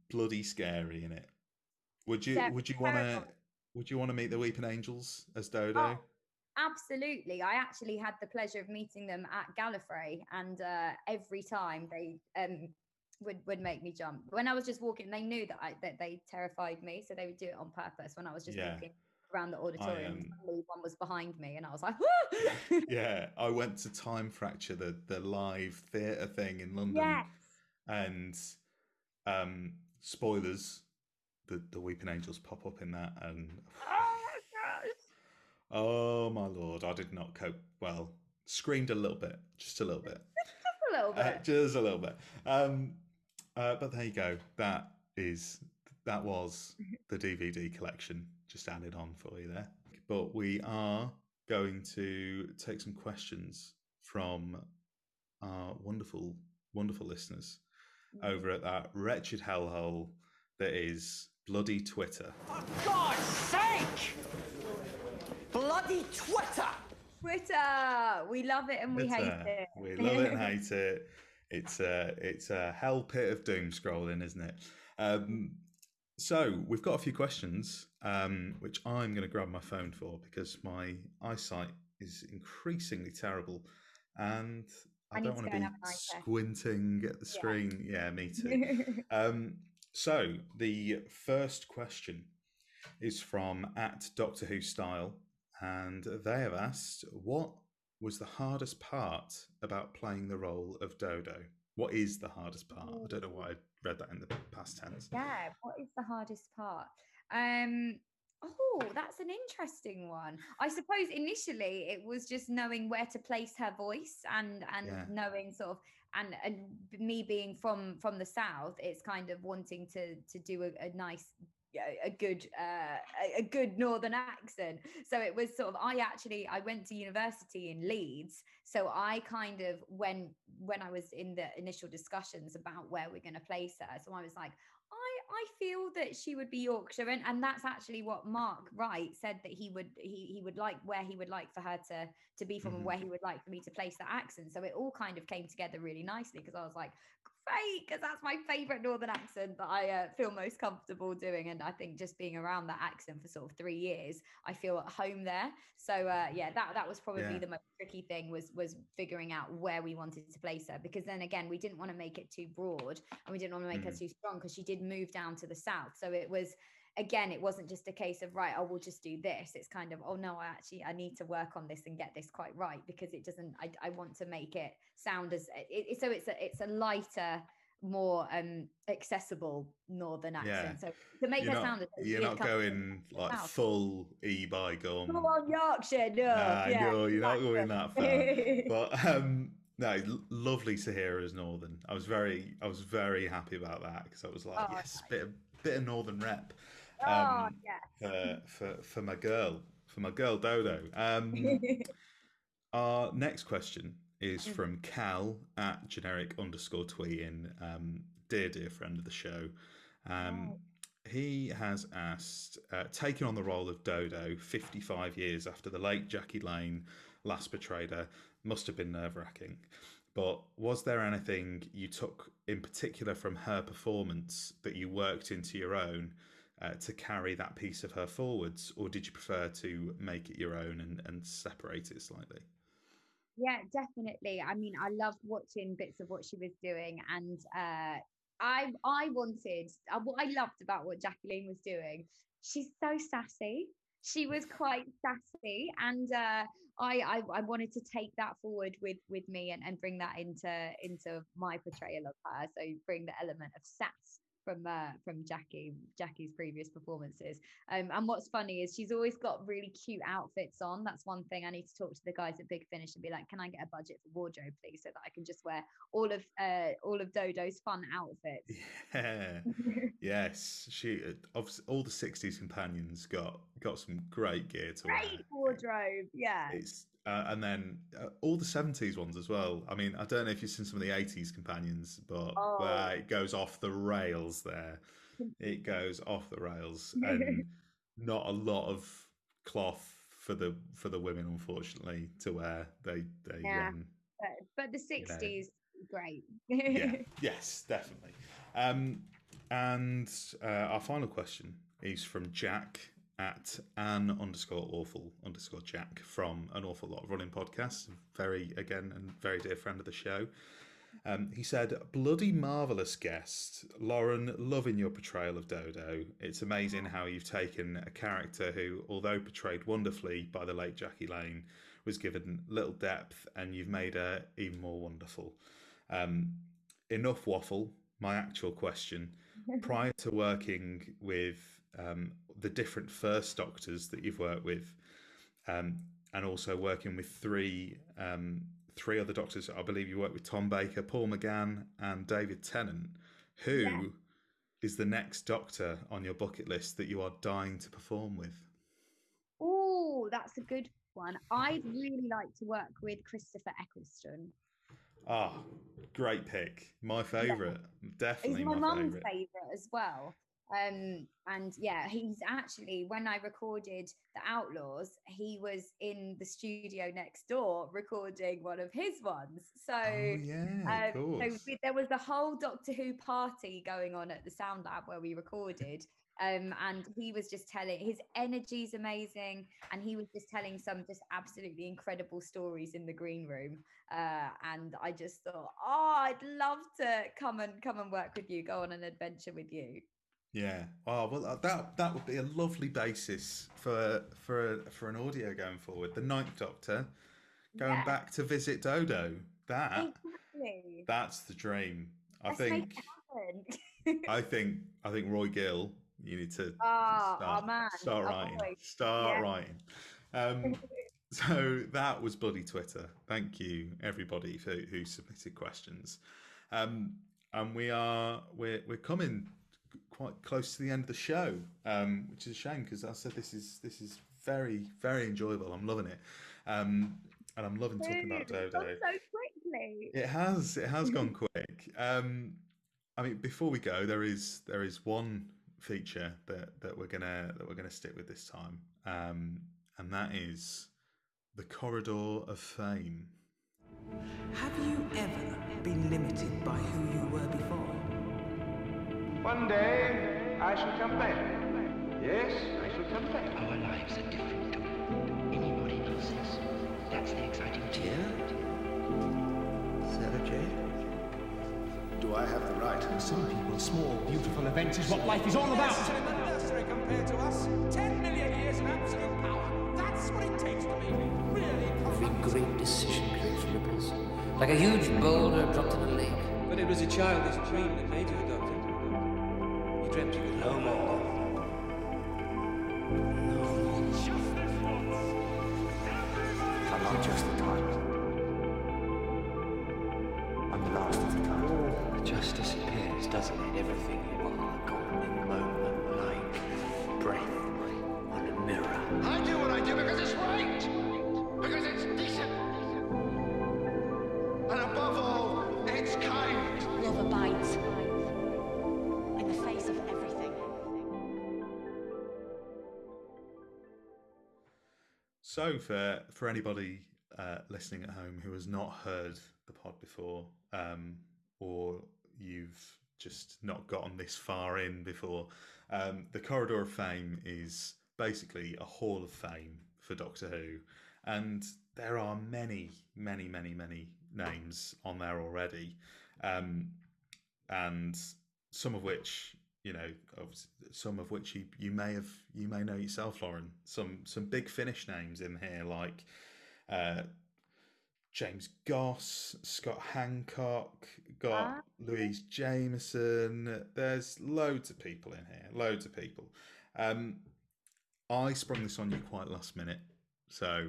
bloody scary in it. Would you would you want to would you want to meet the Weeping Angels as Dodo? Oh, Absolutely. I actually had the pleasure of meeting them at Gallifrey, and uh, every time they um, would would make me jump. When I was just walking, they knew that I that they terrified me, so they would do it on purpose. When I was just Yeah. walking around the auditorium, um, one was behind me, and I was like, <laughs> yeah, I went to Time Fracture, the the live theatre thing in London. yes, and um spoilers the the weeping angels pop up in that and <laughs> oh my gosh, oh my lord i did not cope well. Screamed a little bit just a little bit. <laughs> Just a little bit. uh, just a little bit. Um uh, but there you go. That is that was <laughs> the dvd collection just added on for you there. But we are going to take some questions from our wonderful wonderful listeners over at that wretched hellhole that is bloody Twitter. For God's sake! Bloody Twitter! Twitter, we love it and we hate it. We love it and <laughs> hate it. It's a it's a hell pit of doom scrolling, isn't it? Um, so we've got a few questions, um, which I'm going to grab my phone for because my eyesight is increasingly terrible, and I, I don't want to be have an eye test. squinting at the Yeah. screen. Yeah, me too. <laughs> Um, so the first question is from at Doctor Who Style, and they have asked, "What was the hardest part about playing the role of Dodo?" what is the hardest part? I don't know why I read that in the past tense. Yeah, what is the hardest part? Um oh, that's an interesting one. I suppose initially it was just knowing where to place her voice and and Yeah. knowing sort of and and me being from from the south, it's kind of wanting to to do a, a nice a- good uh, a good northern accent. So it was sort of i actually i went to university in leeds so i kind of when when i was in the initial discussions about where we're going to place her so i was like i feel that she would be yorkshire and, and that's actually what mark wright said that he would he, he would like where he would like for her to to be from Mhm. and where he would like for me to place that accent so it all kind of came together really nicely because i was like great because that's my favorite northern accent that I uh, feel most comfortable doing. And I think just being around that accent for sort of three years, I feel at home there. So uh, yeah, that that was probably Yeah. the most tricky thing was was figuring out where we wanted to place her because then again we didn't want to make it too broad and we didn't want to make her Mm. too strong because she did move down to the south. So it was again it wasn't just a case of right oh we'll just do this it's kind of oh no i actually i need to work on this and get this quite right because it doesn't i, I want to make it sound as it, so it's a it's a lighter more um accessible northern Yeah. accent so to make You're her not, sound you're not going like full E by gum. Come on, Yorkshire, no. Nah, yeah, no, you're not going that far. <laughs> But um, no, lovely to hear as Northern. I was very, I was very happy about that because I was like, Oh, yes, bit of bit of Northern rep oh, um, yeah. for for for my girl, for my girl Dodo. Um, <laughs> our next question is Mm. from Cal at generic underscore tweeting. Um, dear, dear friend of the show. Um, Oh. He has asked, uh, taking on the role of Dodo 55 years after the late Jackie Lane last portrayed her, must have been nerve wracking. But was there anything you took in particular from her performance that you worked into your own uh, to carry that piece of her forwards, or did you prefer to make it your own and, and separate it slightly? Yeah, definitely. I mean, I loved watching bits of what she was doing, and uh, I I wanted uh, what I loved about what Jacqueline was doing. She's so sassy. She was <laughs> quite sassy, and uh, I, I I wanted to take that forward with with me and, and bring that into into my portrayal of her. So bring the element of sass from uh, from Jackie Jackie's previous performances. Um, and what's funny is she's always got really cute outfits on. That's one thing I need to talk to the guys at Big Finish and be like, can I get a budget for wardrobe, please, so that I can just wear all of uh, all of Dodo's fun outfits. Yeah. yes, she uh, all the '60s companions got got some great gear to wear. Great wardrobe, yeah. It's uh, and then uh, all the '70s ones as well. I mean, I don't know if you've seen some of the '80s companions, but Oh. where it goes off the rails there, it goes off the rails, and <laughs> not a lot of cloth for the for the women, unfortunately, to wear. They they Yeah. um, But, but the know. 60s, great. yeah, <laughs> yes, definitely. Um, and uh, our final question is from Jack at an underscore awful underscore Jack from an awful lot of running podcasts. Very again and very dear friend of the show. Um, he said, "Bloody marvelous guest, Lauren. Loving your portrayal of Dodo. It's amazing how you've taken a character who, although portrayed wonderfully by the late Jackie Lane, was given little depth, and you've made her even more wonderful." Um, enough waffle. My actual question: <laughs> Prior to working with um, the different first doctors that you've worked with, um, and also working with three um, three other doctors, I believe you worked with Tom Baker, Paul McGann, and David Tennant. Who is Yeah. the next doctor on your bucket list that you are dying to perform with? Oh, that's a good one. I'd really like to work with Christopher Eccleston. Ah, great pick. My favourite. Definitely He's my, my, mum's favourite as well. Um, and yeah, he's actually when I recorded the Outlaws, he was in the studio next door recording one of his ones. So Oh yeah, of um, so course. there was the whole Doctor Who party going on at the Sound Lab where we recorded. Um, and he was just telling his energy's amazing, and he was just telling some just absolutely incredible stories in the green room. Uh, and I just thought, oh, I'd love to come and come and work with you, go on an adventure with you. Yeah. Oh well, uh, that that would be a lovely basis for for for an audio going forward. The Ninth Doctor going Yeah. back to visit Dodo. That Exactly. That's the dream. I Let's think. I <laughs> think. I think Roy Gill. You need to Ah, start, man, start writing. Start Yeah. writing. Um, <laughs> so that was Bloody Twitter. Thank you everybody for, who submitted questions. Um, and we are we're we're coming quite close to the end of the show, um, which is a shame because I said this is this is very very enjoyable. I'm loving it, um, and I'm loving talking about Dude, it's Dodo. gone so quickly. It has. It has gone <laughs> quick. Um, I mean, before we go, there is there is one feature that that we're gonna that we're gonna stick with this time, um, and that is the corridor of fame. Have you ever been limited by who you were before? One day I shall come back. Yes, I shall come back. Our lives are different to anybody else's. That's the exciting Yeah? Sarah Jane? Do I have the right? Some people, small, beautiful events is what life is all about. anniversary compared to us. Ten million years of absolute power. That's what it takes to be really Every great decision creates ripples. Like a huge boulder dropped in a lake. But it was a childish dream that made you no more. So for for anybody uh, listening at home who has not heard the pod before, um, or you've just not gotten this far in before, um, the Corridor of Fame is basically a Hall of Fame for Doctor Who, and there are many, many, many, many names on there already, um, and some of which you know, some of which you, you may have you may know yourself, Lauren. Some some big Finish names in here like uh, James Goss, Scott Handcock, got Ah. Louise Jameson. There's loads of people in here, loads of people. Um, I sprung this on you quite last minute, so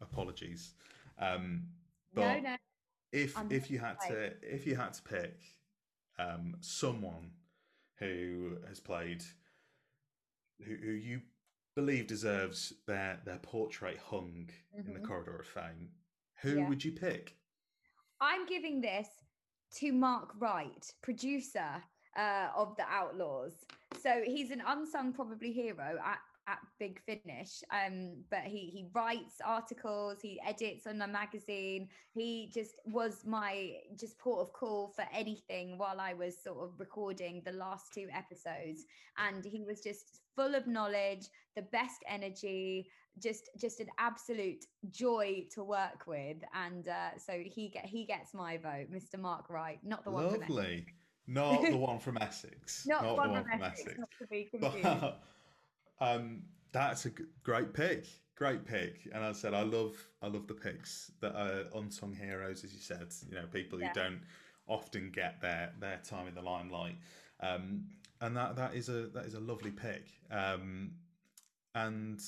apologies. Um, but no. if I'm if you had to if you had to pick um, someone who has played who, who you believe deserves their their portrait hung in the Mhm. corridor of fame, who Yeah. would you pick? I'm giving this to Mark Wright, producer uh, of The Outlaws. So he's an unsung probably hero at, at Big Finish, um, but he he writes articles, he edits on a magazine. He just was my just port of call for anything while I was sort of recording the last two episodes, and he was just full of knowledge, the best energy, just just an absolute joy to work with and uh, so he get he gets my vote mr mark wright not the one. Lovely. Not the <laughs> one from Essex. not, the the one from Essex, not to be <laughs> confused But um, that's a g- great pick. Great pick. And I said, I love I love the picks that are unsung heroes, as you said. You know, people who Yeah. don't often get their their time in the limelight. Um, and that that is a that is a lovely pick. Um, and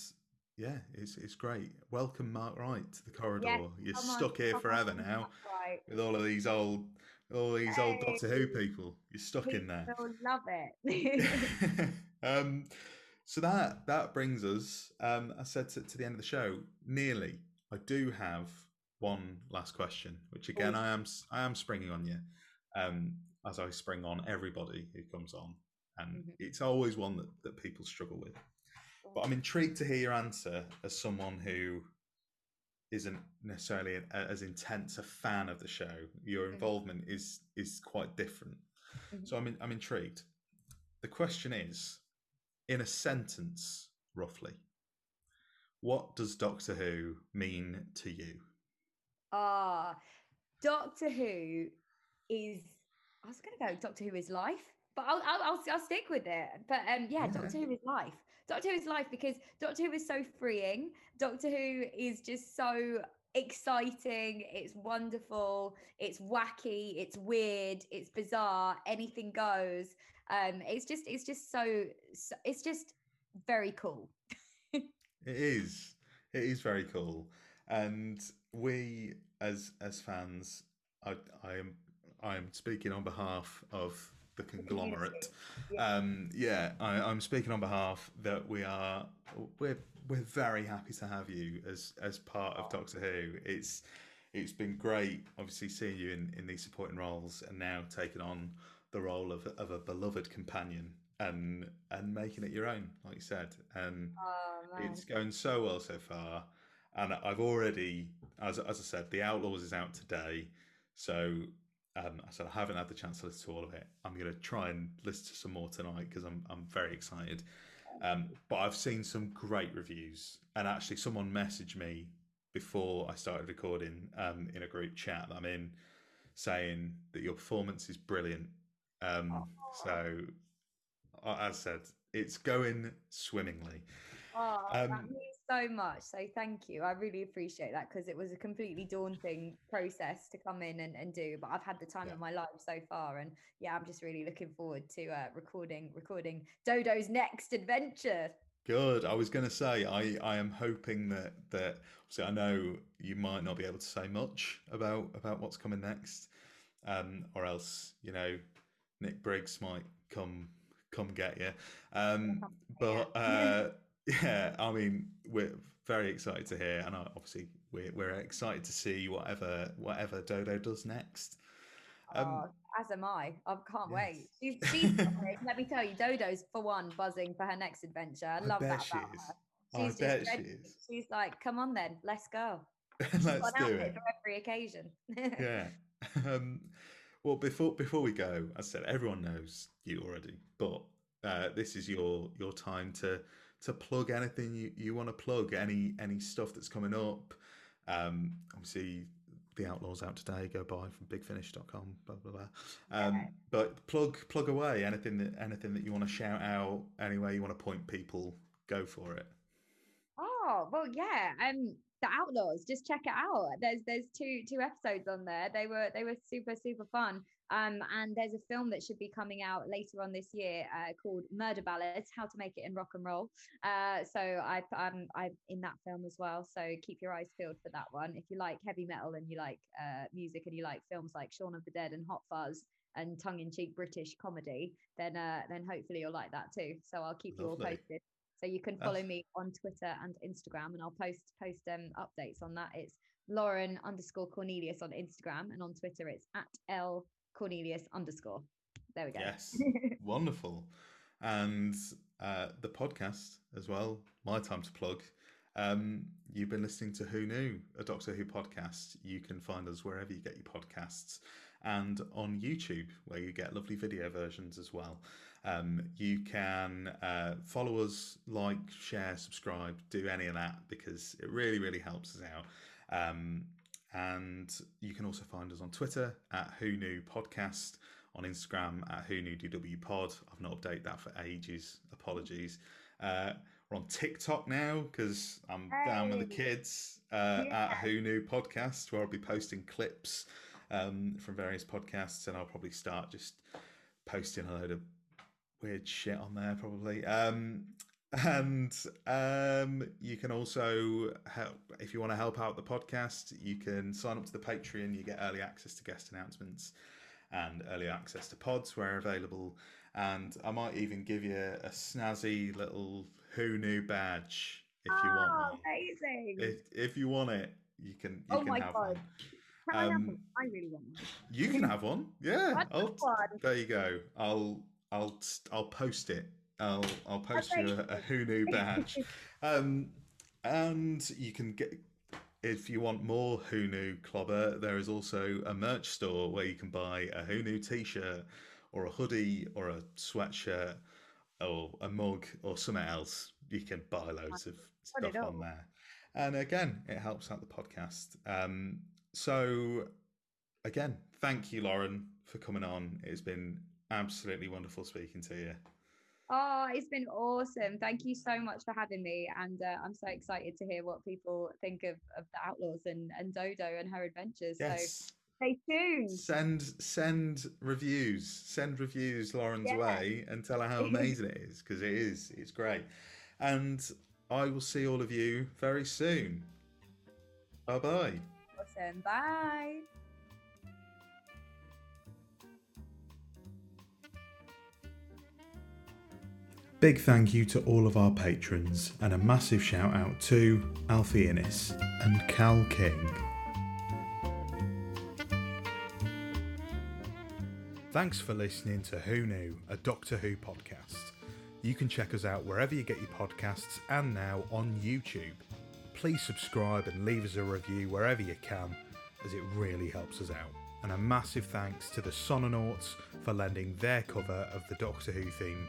yeah, it's it's great. Welcome, Mark Wright, to the corridor. Yes, You're come on, stuck here forever on, now Mark Wright. with all of these old all these old Doctor Who people. You're stuck in there. People love it <laughs> <laughs> um, so that that brings us, um, I said to, to the end of the show, nearly. I do have one last question, which again I am I am springing on you, um, as I spring on everybody who comes on, and Mhm. it's always one that, that people struggle with. But I'm intrigued to hear your answer as someone who isn't necessarily as intense a fan of the show. Your Mhm. involvement is is quite different. Mhm. So I'm in, I'm intrigued. The question is, in a sentence, roughly, what does Doctor Who mean to you? ah doctor who is i was gonna go doctor who is life but I'll, I'll I'll I'll stick with it. But um, yeah, Yeah. Doctor Who is life. Doctor Who is life because Doctor Who is so freeing. Doctor Who is just so exciting, it's wonderful, it's wacky, it's weird, it's bizarre, anything goes. Um, it's just, it's just so, so it's just very cool. It is. It is very cool, and we, as as fans, I, I am I am speaking on behalf of the conglomerate. Um, yeah, I, I'm speaking on behalf that we are we're we're very happy to have you as as part of Doctor Who. It's it's been great, obviously seeing you in, in these supporting roles, and now taking on the role of of a beloved companion and and making it your own, like you said. And Oh, man. it's going so well so far. And I've already, as, as I said, The Outlaws is out today. So um, I said I haven't had the chance to listen to all of it. I'm going to try and listen to some more tonight because I'm, I'm very excited. Um, but I've seen some great reviews. And actually, someone messaged me before I started recording um, in a group chat that I'm in saying that your performance is brilliant. Um, so, as I said, it's going swimmingly. Oh, that Um, means so much. So thank you. I really appreciate that because it was a completely daunting process to come in and, and do. But I've had the time Yeah. of my life so far, and yeah, I'm just really looking forward to uh, recording recording Dodo's next adventure. Good. I was going to say I, I am hoping that that obviously I know you might not be able to say much about about what's coming next, um, or else you know Nick Briggs might come come get you. Um, but uh, yeah, I mean we're very excited to hear, and obviously we're we're excited to see whatever whatever Dodo does next. Um, oh, as am I. I can't wait. She's, she's let me tell you, Dodo's for one buzzing for her next adventure. I I love that she about is. her. I She's bet just she is. She's like, come on then, let's go. <laughs> Let's do it. for every occasion. yeah. <laughs> <laughs> Um, well, before before we go, as I said, everyone knows you already, but uh, this is your your time to to plug anything you, you want to plug, any any stuff that's coming up. Um, obviously, the Outlaws out today. Go buy from bigfinish.com. Blah blah blah. Um, But plug plug away anything that anything that you want to shout out, anywhere you want to point people. Go for it. Oh well, yeah. Um, the Outlaws. Just check it out. There's there's two two episodes on there. They were they were super super fun. Um, and there's a film that should be coming out later on this year uh, called Murder Ballads: How to Make It in Rock and Roll. Uh, so I I'm I'm in that film as well. So keep your eyes peeled for that one. If you like heavy metal and you like uh, music and you like films like Shaun of the Dead and Hot Fuzz and tongue-in-cheek British comedy, then uh, then hopefully you'll like that too. So I'll keep you all posted. So you can follow me on Twitter and Instagram, and I'll post post um updates on that. It's Lauren underscore Cornelius on Instagram, and on Twitter it's at L Cornelius underscore. There we go. Yes, <laughs> wonderful. And uh, the podcast as well. My time to plug. Um, you've been listening to Who Knew, a Doctor Who podcast. You can find us wherever you get your podcasts and on YouTube, where you get lovely video versions as well. Um, you can uh, follow us, like, share, subscribe, do any of that because it really, really helps us out. Um, and you can also find us on Twitter at Who Knew Podcast, on Instagram at Who Knew DW Pod. I've not updated that for ages. Apologies. Uh, we're on TikTok now because I'm down with the kids uh, Yeah. at Who Knew Podcast, where I'll be posting clips um, from various podcasts, and I'll probably start just posting a load of weird shit on there, probably. Um, and um, you can also help if you want to help out the podcast. You can sign up to the Patreon. You get early access to guest announcements and early access to pods where available. And I might even give you a snazzy little Who Knew badge if you want Oh, one. amazing! If, if you want it, you can. You Oh can my have God. one. Can I have um, one? I really want one. You can have one. Yeah. One. there you go. I'll I'll I'll post it. I'll I'll post you a, a. Who Knew badge. <laughs> um, and you can get if you want more Who Knew clobber. There is also a merch store where you can buy a Who Knew t-shirt or a hoodie or a sweatshirt or a mug or something else. You can buy loads of stuff on on. there. And again, it helps out the podcast. Um, so again, thank you, Lauren, for coming on. It's been absolutely wonderful speaking to you. Oh, it's been awesome. Thank you so much for having me. And uh, I'm so excited to hear what people think of, of the Outlaws and, and Dodo and her adventures. So Yes. stay tuned. Send send reviews. Send reviews Lauren's Yeah. way and tell her how <laughs> amazing it is because it is. It's great. And I will see all of you very soon. Bye bye. Awesome. Bye. Big thank you to all of our patrons, and a massive shout out to Alfie Innes and Cal King. Thanks for listening to Who Knew, a Doctor Who podcast. You can check us out wherever you get your podcasts and now on YouTube. Please subscribe and leave us a review wherever you can, as it really helps us out. And a massive thanks to the Sononauts for lending their cover of the Doctor Who theme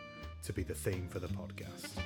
to be the theme for the podcast.